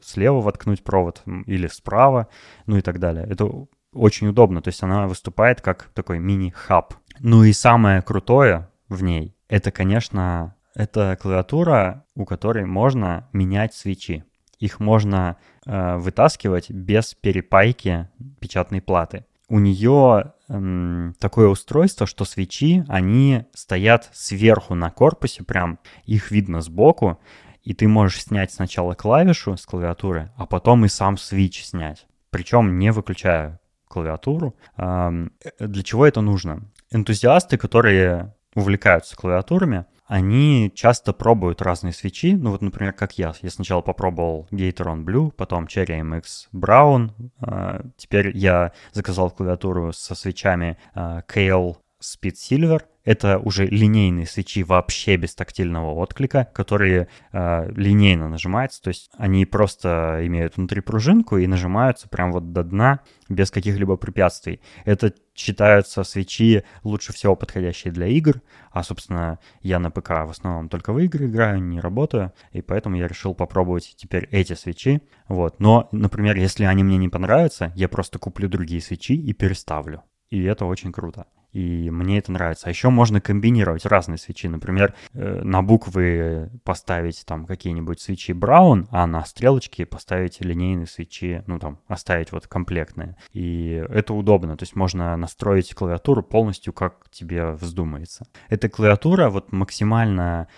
слева воткнуть провод или справа, ну и так далее. Это очень удобно, то есть она выступает как такой мини-хаб. Ну и самое крутое в ней, это, конечно, это клавиатура, у которой можно менять свечи. Их можно э, вытаскивать без перепайки печатной платы. У нее эм, такое устройство, что свечи, они стоят сверху на корпусе, прям их видно сбоку, и ты можешь снять сначала клавишу с клавиатуры, а потом и сам свич снять. Причем не выключая клавиатуру. Для чего это нужно? Энтузиасты, которые увлекаются клавиатурами, они часто пробуют разные свечи. Ну вот, например, как я. Я сначала попробовал Gateron Blue, потом Cherry MX Brown. А, теперь я заказал клавиатуру со свечами а, Kale Speed Silver. Это уже линейные свечи вообще без тактильного отклика, которые э, линейно нажимаются, то есть они просто имеют внутри пружинку и нажимаются прям вот до дна без каких-либо препятствий. Это считаются свечи лучше всего подходящие для игр, а, собственно, я на ПК в основном только в игры играю, не работаю, и поэтому я решил попробовать теперь эти свечи. Вот. Но, например, если они мне не понравятся, я просто куплю другие свечи и переставлю. И это очень круто. И мне это нравится. А еще можно комбинировать разные свечи. Например, э, на буквы поставить там какие-нибудь свечи Браун, а на стрелочки поставить линейные свечи, ну там, оставить вот комплектные. И это удобно. То есть можно настроить клавиатуру полностью, как тебе вздумается. Эта клавиатура вот максимально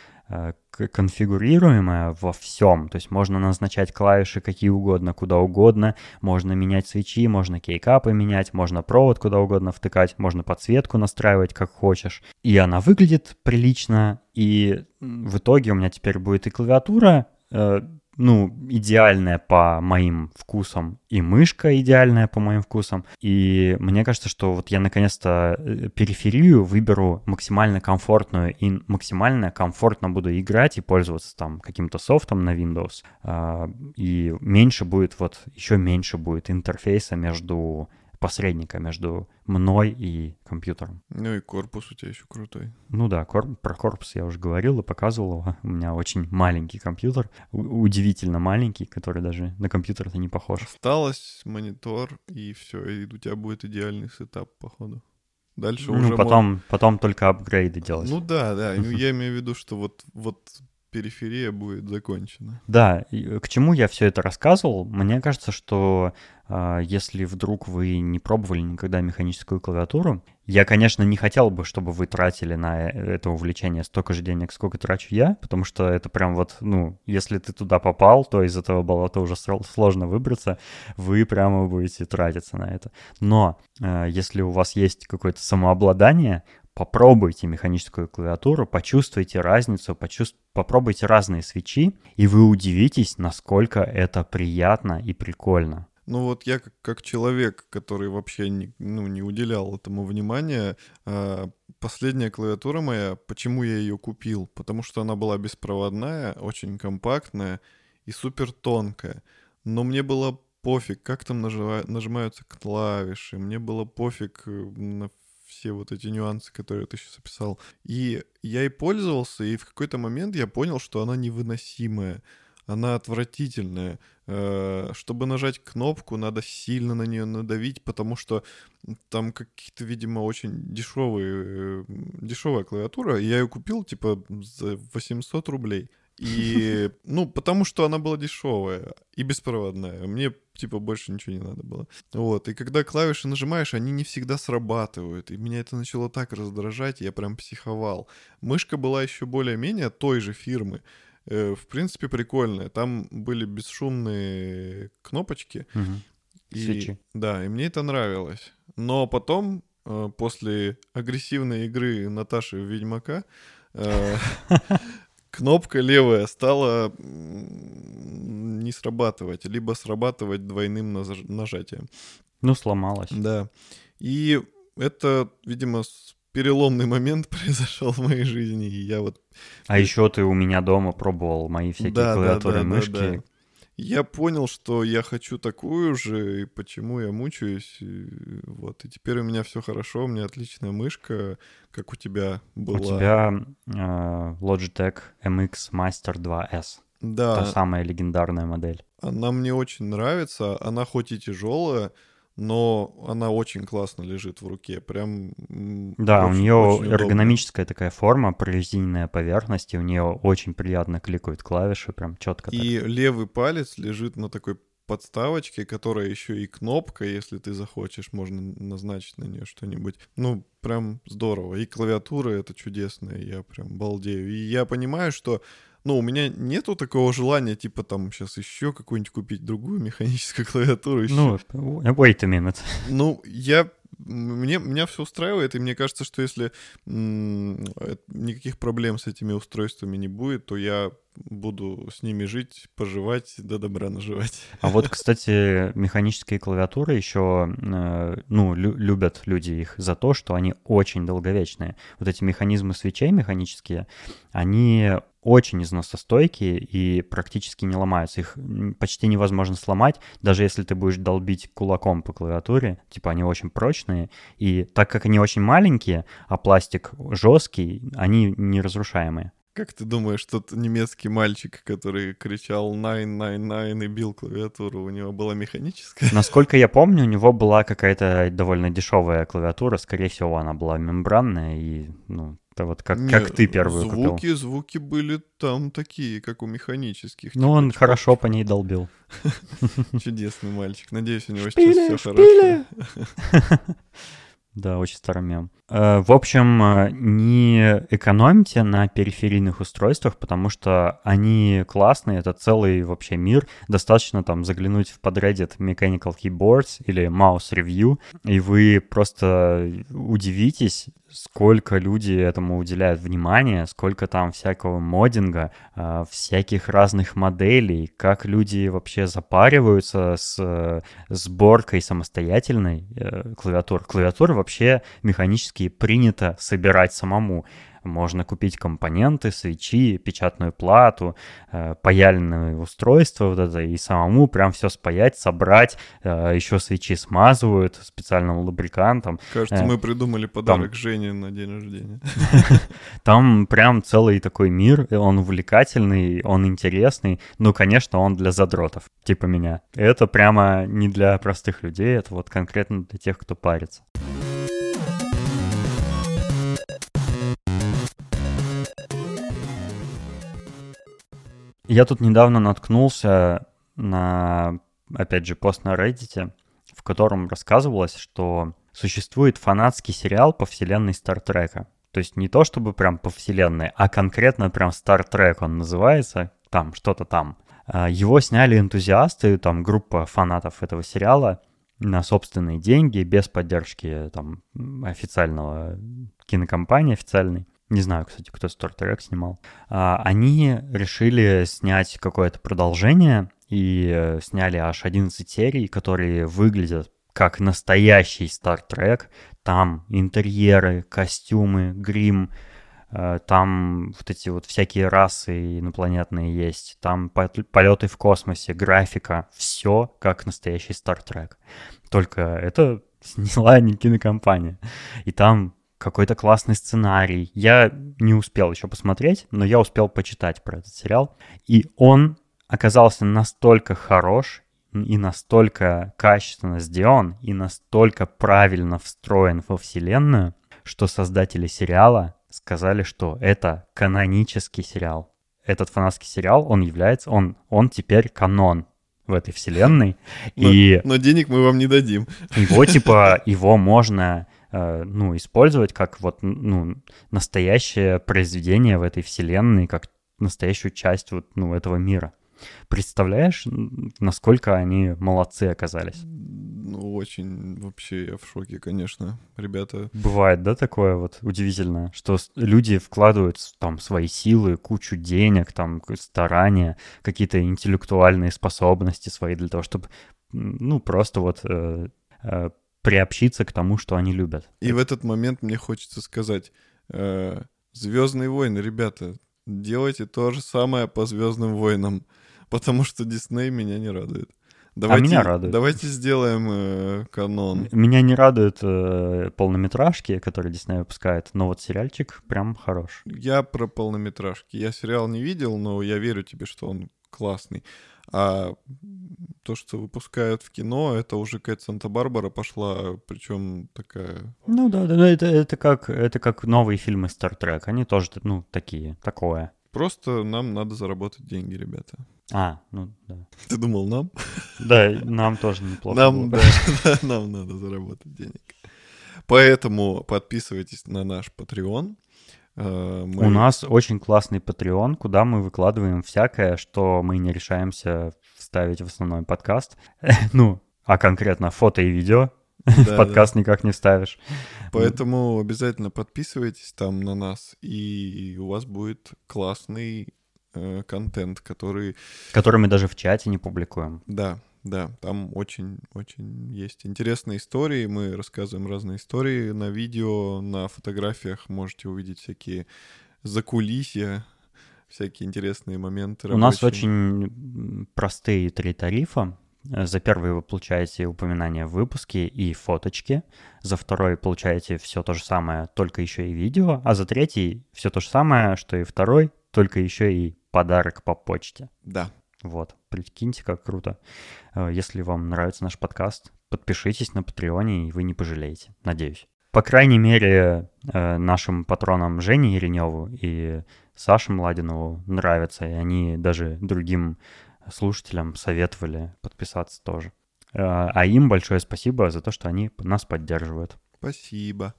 конфигурируемая во всем. То есть можно назначать клавиши какие угодно, куда угодно. Можно менять свечи, можно кейкапы менять, можно провод куда угодно втыкать, можно подсветку настраивать как хочешь. И она выглядит прилично. И в итоге у меня теперь будет и клавиатура э, ну, идеальная по моим вкусам, и мышка идеальная по моим вкусам. И мне кажется, что вот я наконец-то э, периферию выберу максимально комфортную и максимально комфортно буду играть и пользоваться там каким-то софтом на Windows. А, и меньше будет, вот еще меньше будет интерфейса между посредника между мной и компьютером. Ну и корпус у тебя еще крутой. Ну да, кор- про корпус я уже говорил и показывал его. У меня очень маленький компьютер, удивительно маленький, который даже на компьютер-то не похож. Осталось монитор, и все, и у тебя будет идеальный сетап, походу. Дальше ну, уже... потом, мон... потом только апгрейды делать. Ну да, да, я <laughs> имею в виду, что вот, вот периферия будет закончена. Да, к чему я все это рассказывал? Мне кажется, что э, если вдруг вы не пробовали никогда механическую клавиатуру, я, конечно, не хотел бы, чтобы вы тратили на это увлечение столько же денег, сколько трачу я, потому что это прям вот, ну, если ты туда попал, то из этого болота уже сложно выбраться, вы прямо будете тратиться на это. Но э, если у вас есть какое-то самообладание, попробуйте механическую клавиатуру, почувствуйте разницу, почувств... попробуйте разные свечи, и вы удивитесь, насколько это приятно и прикольно. Ну вот я как, человек, который вообще не, ну, не уделял этому внимания, э, последняя клавиатура моя, почему я ее купил? Потому что она была беспроводная, очень компактная и супер тонкая. Но мне было пофиг, как там нажива... нажимаются клавиши, мне было пофиг э, на все вот эти нюансы, которые ты сейчас описал. И я и пользовался, и в какой-то момент я понял, что она невыносимая, она отвратительная. Э, чтобы нажать кнопку, надо сильно на нее надавить, потому что там какие-то, видимо, очень дешевые, э, дешевая клавиатура. Я ее купил, типа, за 800 рублей. И, <laughs> ну, потому что она была дешевая и беспроводная. Мне, типа, больше ничего не надо было. Вот, и когда клавиши нажимаешь, они не всегда срабатывают. И меня это начало так раздражать, я прям психовал. Мышка была еще более-менее той же фирмы. Э, в принципе, прикольная. Там были бесшумные кнопочки. Угу. И, Свечи. Да, и мне это нравилось. Но потом, э, после агрессивной игры Наташи в Ведьмака, э, <laughs> <laughs> кнопка левая стала не срабатывать, либо срабатывать двойным нажатием. Ну, сломалась. Да. И это, видимо, переломный момент <laughs> произошел в моей жизни, и я вот... А еще ты у меня дома пробовал мои всякие да, клавиатуры, да, да, мышки. Да, да я понял, что я хочу такую же, и почему я мучаюсь. И, вот. И теперь у меня все хорошо, у меня отличная мышка, как у тебя была. У тебя э, Logitech MX Master 2S. Да. Та самая легендарная модель. Она мне очень нравится. Она хоть и тяжелая, но она очень классно лежит в руке, прям. Да, очень, у нее очень эргономическая такая форма, прорезиненная поверхность, и у нее очень приятно кликают клавиши, прям четко. И так. левый палец лежит на такой подставочке, которая еще и кнопка, если ты захочешь, можно назначить на нее что-нибудь. Ну, прям здорово. И клавиатура это чудесная, я прям балдею. И я понимаю, что ну, у меня нету такого желания, типа, там, сейчас еще какую-нибудь купить другую механическую <laughs> клавиатуру. Еще. Ну, wait a minute. Ну, я мне, меня все устраивает, и мне кажется, что если м- никаких проблем с этими устройствами не будет, то я буду с ними жить, поживать, до добра наживать. А вот, <laughs> кстати, механические клавиатуры еще, э, ну, лю- любят люди их за то, что они очень долговечные. Вот эти механизмы свечей механические, они очень износостойкие и практически не ломаются. Их почти невозможно сломать, даже если ты будешь долбить кулаком по клавиатуре. Типа они очень прочные. И так как они очень маленькие, а пластик жесткий, они неразрушаемые. Как ты думаешь, тот немецкий мальчик, который кричал «Nine, nine, nine» и бил клавиатуру, у него была механическая? <laughs> Насколько я помню, у него была какая-то довольно дешевая клавиатура, скорее всего, она была мембранная, и, ну, это вот как, как Не, ты первую звуки, купил. звуки были там такие, как у механических. Ну, он типа, хорошо по ней долбил. <laughs> Чудесный мальчик. Надеюсь, у него сейчас все хорошо. <laughs> Да, очень старый мем. Э, В общем, э, не экономьте на периферийных устройствах, потому что они классные, это целый вообще мир. Достаточно там заглянуть в подреддит Mechanical Keyboards или Mouse Review, и вы просто удивитесь, сколько люди этому уделяют внимание, сколько там всякого моддинга, э, всяких разных моделей, как люди вообще запариваются с э, сборкой самостоятельной э, клавиатур. Клавиатуры вообще механически принято собирать самому. Можно купить компоненты, свечи, печатную плату, э, паяльное устройство вот это и самому прям все спаять, собрать. Э, Еще свечи смазывают специальным лубрикантом. Кажется, Э, мы придумали подарок Жене на день рождения. <laughs> Там прям целый такой мир, он увлекательный, он интересный. Ну, конечно, он для задротов, типа меня. Это прямо не для простых людей, это вот конкретно для тех, кто парится. Я тут недавно наткнулся на, опять же, пост на Reddit, в котором рассказывалось, что существует фанатский сериал по вселенной Стартрека. То есть не то чтобы прям по вселенной, а конкретно прям Стартрек он называется, там, что-то там. А, Его сняли энтузиасты, там группа фанатов этого сериала на собственные деньги, без поддержки там официального кинокомпании официальной. Не знаю, кстати, кто Star Trek снимал. А, Они решили снять какое-то продолжение и э, сняли аж 11 серий, которые выглядят как настоящий Star Trek. Там интерьеры, костюмы, грим, э, там вот эти вот всякие расы инопланетные есть, там полеты в космосе, графика, все как настоящий Star Trek. Только это <laughs> сняла не кинокомпания. И там какой-то классный сценарий. Я не успел еще посмотреть, но я успел почитать про этот сериал. И он оказался настолько хорош и настолько качественно сделан, и настолько правильно встроен во вселенную, что создатели сериала сказали, что это канонический сериал. Этот фанатский сериал, он является, он, он теперь канон в этой вселенной. <laughs> Но, И но денег мы вам не дадим. его типа, его можно, ну, использовать как вот, ну, настоящее произведение в этой вселенной, как настоящую часть вот, ну, этого мира. Представляешь, насколько они молодцы оказались? Ну, очень вообще я в шоке, конечно. Ребята, Бывает, да, такое вот удивительное, что люди вкладывают там свои силы, кучу денег, там старания, какие-то интеллектуальные способности свои для того, чтобы, ну, просто вот э, э, приобщиться к тому, что они любят. и в этот момент мне хочется сказать, Звездные войны, ребята, делайте то же самое по Звездным войнам, <laughs> потому что Дисней меня не радует. Давайте, А меня радует. Давайте сделаем э, канон. Меня не радуют э, полнометражки, которые Дисней выпускает, но вот сериальчик прям хорош. Я про полнометражки. Я сериал не видел, но я верю тебе, что он классный. А то, что выпускают в кино, это уже какая-то Санта-Барбара пошла, причем такая... Ну да, да, это, это, как, это как новые фильмы Star Trek, они тоже, ну, такие, такое. Просто нам надо заработать деньги, ребята. А, ну да. <laughs> Ты думал, нам? Да, нам тоже неплохо Нам, да, <laughs> нам надо заработать денег. Поэтому подписывайтесь на наш Patreon. Э, мы- У нас очень классный Patreon, куда мы выкладываем всякое, что мы не решаемся вставить в основной подкаст. <laughs> Ну, а конкретно фото и видео <laughs> в Да, подкаст никак не вставишь. Поэтому обязательно подписывайтесь там на нас, и у вас будет классный э, контент, который, Который мы даже в чате не публикуем. да, да, там очень-очень есть интересные истории. Мы рассказываем разные истории на видео, на фотографиях можете увидеть всякие закулисья, всякие интересные моменты. У нас рабочие. очень простые три тарифа. Э, За первый вы получаете упоминание в выпуске и фоточки. За второй получаете все то же самое, только еще и видео. А за третий все то же самое, что и второй, только еще и подарок по почте. Да. Вот, прикиньте, как круто. Э, Если вам нравится наш подкаст, подпишитесь на Патреоне, и вы не пожалеете, надеюсь. По крайней мере, э, нашим патронам Жене Ереневу и Саше Младинову нравится, и они даже другим слушателям советовали подписаться тоже. Э, А им большое спасибо за то, что они нас поддерживают. Спасибо.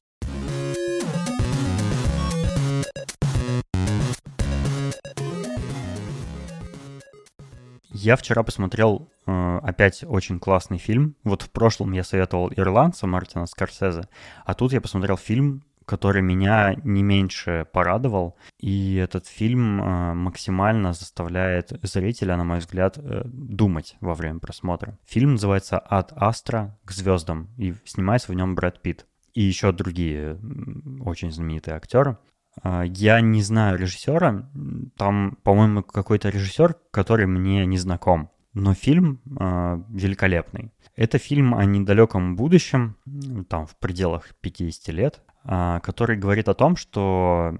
Я вчера посмотрел э, опять очень классный фильм. Вот в прошлом я советовал «Ирландца» Мартина Скорсезе, а тут я посмотрел фильм, который меня не меньше порадовал. И этот фильм э, максимально заставляет зрителя, на мой взгляд, э, думать во время просмотра. Фильм называется «От Астра к звездам», и снимается в нем Брэд Питт. И еще другие очень знаменитые актеры. А, Я не знаю режиссера. Там, по-моему, какой-то режиссер, который мне не знаком. Но фильм а, великолепный. Это фильм о недалеком будущем, там в пределах 50 лет, а, который говорит о том, что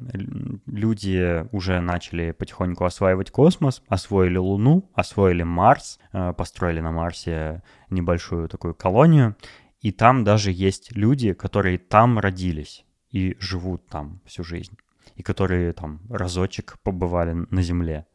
люди уже начали потихоньку осваивать космос, освоили Луну, освоили Марс, а, построили на Марсе небольшую такую колонию, и там даже есть люди, которые там родились и живут там всю жизнь, и которые там разочек побывали на Земле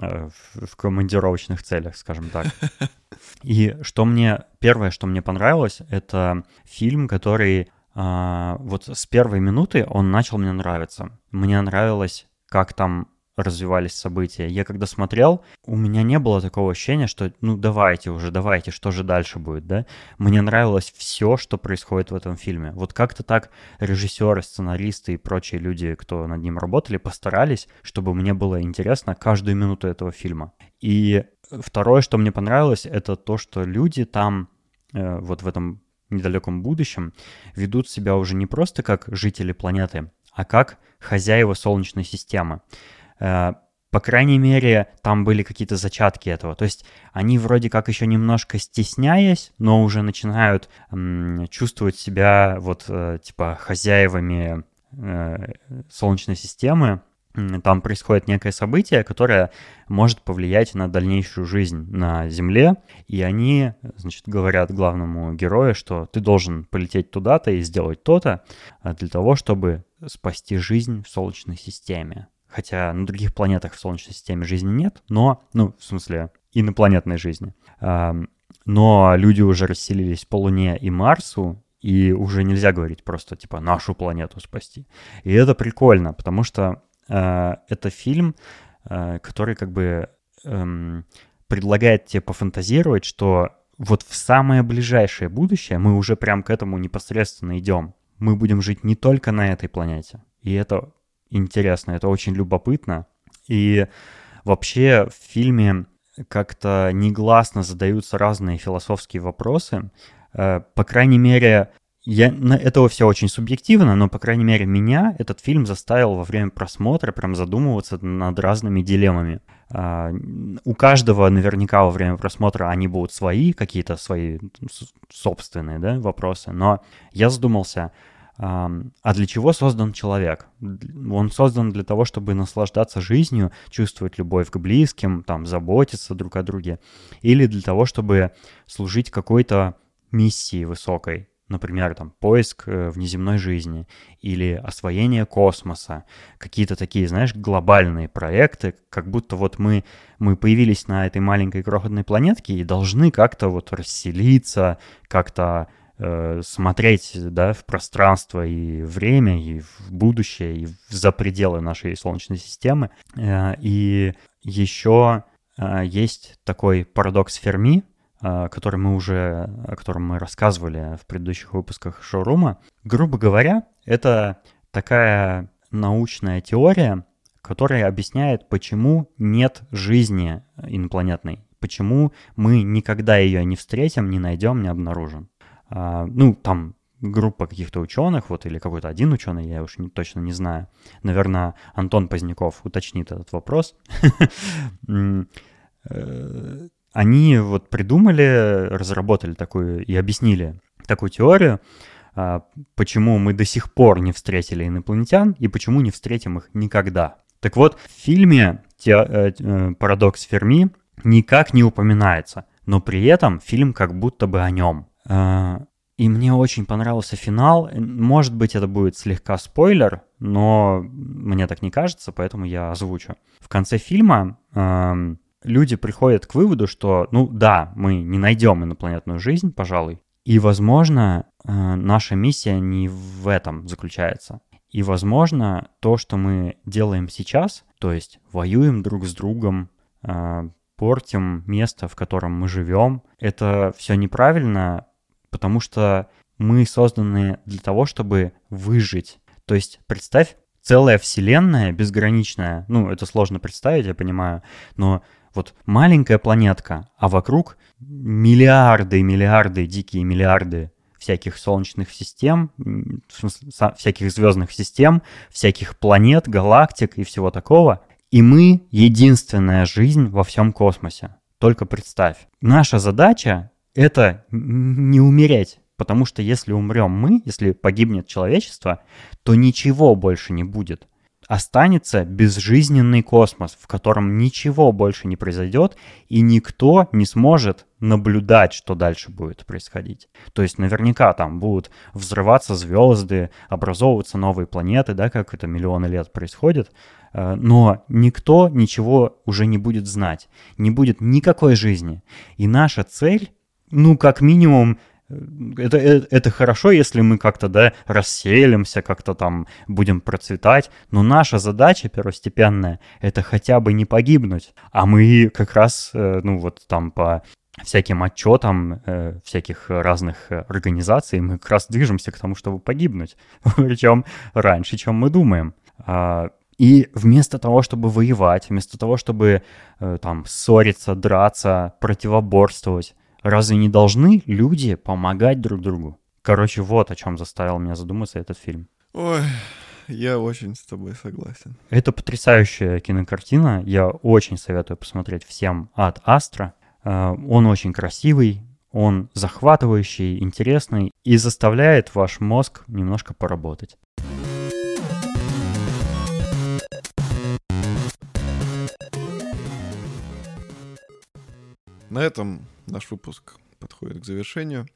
э, в командировочных целях, скажем так. <laughs> И что мне, первое, что мне понравилось, это фильм, который а, вот с первой минуты он начал мне нравиться. Мне нравилось, как там развивались события. Я когда смотрел, у меня не было такого ощущения, что ну давайте уже, давайте, что же дальше будет, да? Мне нравилось все, что происходит в этом фильме. Вот как-то так режиссеры, сценаристы и прочие люди, кто над ним работали, постарались, чтобы мне было интересно каждую минуту этого фильма. И второе, что мне понравилось, это то, что люди там, э, вот в этом недалеком будущем, ведут себя уже не просто как жители планеты, а как хозяева Солнечной системы. Э, По крайней мере, там были какие-то зачатки этого. То есть они вроде как еще немножко стесняясь, но уже начинают чувствовать себя вот э, типа хозяевами э, Солнечной системы. Там происходит некое событие, которое может повлиять на дальнейшую жизнь на Земле. И они, значит, говорят главному герою, что ты должен полететь туда-то и сделать то-то для того, чтобы спасти жизнь в Солнечной системе. Хотя на других планетах в Солнечной системе жизни нет, но, ну, в смысле, инопланетной жизни. Но люди уже расселились по Луне и Марсу, и уже нельзя говорить просто, типа, нашу планету спасти. И это прикольно, потому что э, это фильм, э, который как бы эм, предлагает тебе пофантазировать, что вот в самое ближайшее будущее мы уже прям к этому непосредственно идем. Мы будем жить не только на этой планете. И это интересно, это очень любопытно. И вообще в фильме как-то негласно задаются разные философские вопросы. Э, По крайней мере, я, на- этого все очень субъективно, но, по крайней мере, меня этот фильм заставил во время просмотра прям задумываться над разными дилеммами. А, У каждого наверняка во время просмотра они будут свои, какие-то свои собственные да, вопросы, но я задумался, а для чего создан человек? Он создан для того, чтобы наслаждаться жизнью, чувствовать любовь к близким, там, заботиться друг о друге, или для того, чтобы служить какой-то миссии высокой, например, там, поиск э, внеземной жизни или освоение космоса, какие-то такие, знаешь, глобальные проекты, как будто вот мы, мы появились на этой маленькой крохотной планетке и должны как-то вот расселиться, как-то э, смотреть, да, в пространство и время, и в будущее, и за пределы нашей Солнечной системы. Э, и еще э, есть такой парадокс Ферми, который мы уже, о котором мы рассказывали в предыдущих выпусках шоурума. Грубо говоря, это такая научная теория, которая объясняет, почему нет жизни инопланетной, почему мы никогда ее не встретим, не найдем, не обнаружим. А, ну, там группа каких-то ученых, вот, или какой-то один ученый, я уж не, точно не знаю. Наверное, Антон Поздняков уточнит этот вопрос. <laughs> Э, Они вот придумали, разработали такую и объяснили такую теорию, а, почему мы до сих пор не встретили инопланетян и почему не встретим их никогда. Так вот, в фильме э, э, «Парадокс Ферми» никак не упоминается, но при этом фильм как будто бы о нем. Э, и мне очень понравился финал. Может быть, это будет слегка спойлер, но мне так не кажется, поэтому я озвучу. В конце фильма люди приходят к выводу, что, ну да, мы не найдем инопланетную жизнь, пожалуй. И, возможно, э, наша миссия не в этом заключается. И, возможно, то, что мы делаем сейчас, то есть воюем друг с другом, э, портим место, в котором мы живем, это все неправильно, потому что мы созданы для того, чтобы выжить. То есть представь, целая вселенная безграничная, ну, это сложно представить, я понимаю, но вот маленькая планетка, а вокруг миллиарды, миллиарды, дикие миллиарды всяких солнечных систем, всяких звездных систем, всяких планет, галактик и всего такого. И мы единственная жизнь во всем космосе. Только представь. Наша задача — это не умереть. Потому что если умрем мы, если погибнет человечество, то ничего больше не будет останется безжизненный космос, в котором ничего больше не произойдет, и никто не сможет наблюдать, что дальше будет происходить. То есть наверняка там будут взрываться звезды, образовываться новые планеты, да, как это миллионы лет происходит, э, но никто ничего уже не будет знать, не будет никакой жизни. И наша цель, ну, как минимум, это, это, это хорошо, если мы как-то, да, расселимся, как-то там будем процветать, но наша задача первостепенная — это хотя бы не погибнуть. А мы как раз, э, ну вот там по всяким отчетам э, всяких разных организаций, мы как раз движемся к тому, чтобы погибнуть. <laughs> Причем раньше, чем мы думаем. А, и вместо того, чтобы воевать, вместо того, чтобы э, там ссориться, драться, противоборствовать, Разве не должны люди помогать друг другу? Короче, вот о чем заставил меня задуматься этот фильм. Ой, я очень с тобой согласен. Это потрясающая кинокартина. Я очень советую посмотреть всем от Астра. Э, он очень красивый, он захватывающий, интересный и заставляет ваш мозг немножко поработать. На этом наш выпуск подходит к завершению.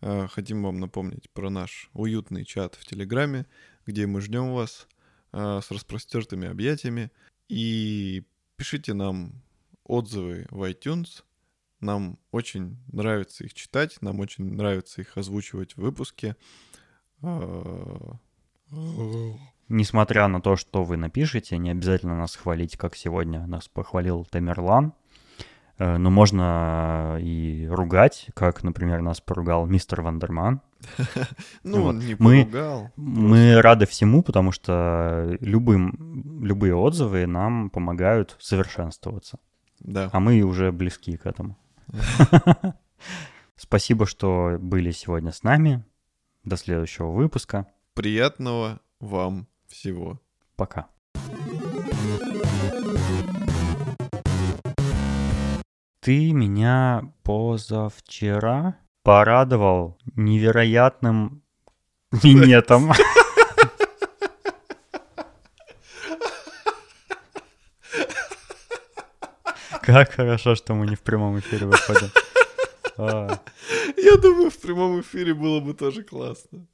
А, хотим вам напомнить про наш уютный чат в Телеграме, где мы ждем вас а, с распростертыми объятиями. И пишите нам отзывы в iTunes. Нам очень нравится их читать, нам очень нравится их озвучивать в выпуске. А, Несмотря на то, что вы напишете, не обязательно нас хвалить, как сегодня нас похвалил Тамерлан. Э, но можно и ругать, как, например, нас поругал мистер Вандерман. <laughs> Ну, он не поругал. Мы рады всему, потому что любым, любые отзывы нам помогают совершенствоваться. Да. А мы уже близки к этому. <laughs> Спасибо, что были сегодня с нами. До следующего выпуска. Приятного вам всего. Пока. Ты меня позавчера порадовал невероятным минетом. Как хорошо, что мы не в прямом эфире выходим. А. Я думаю, в прямом эфире было бы тоже классно.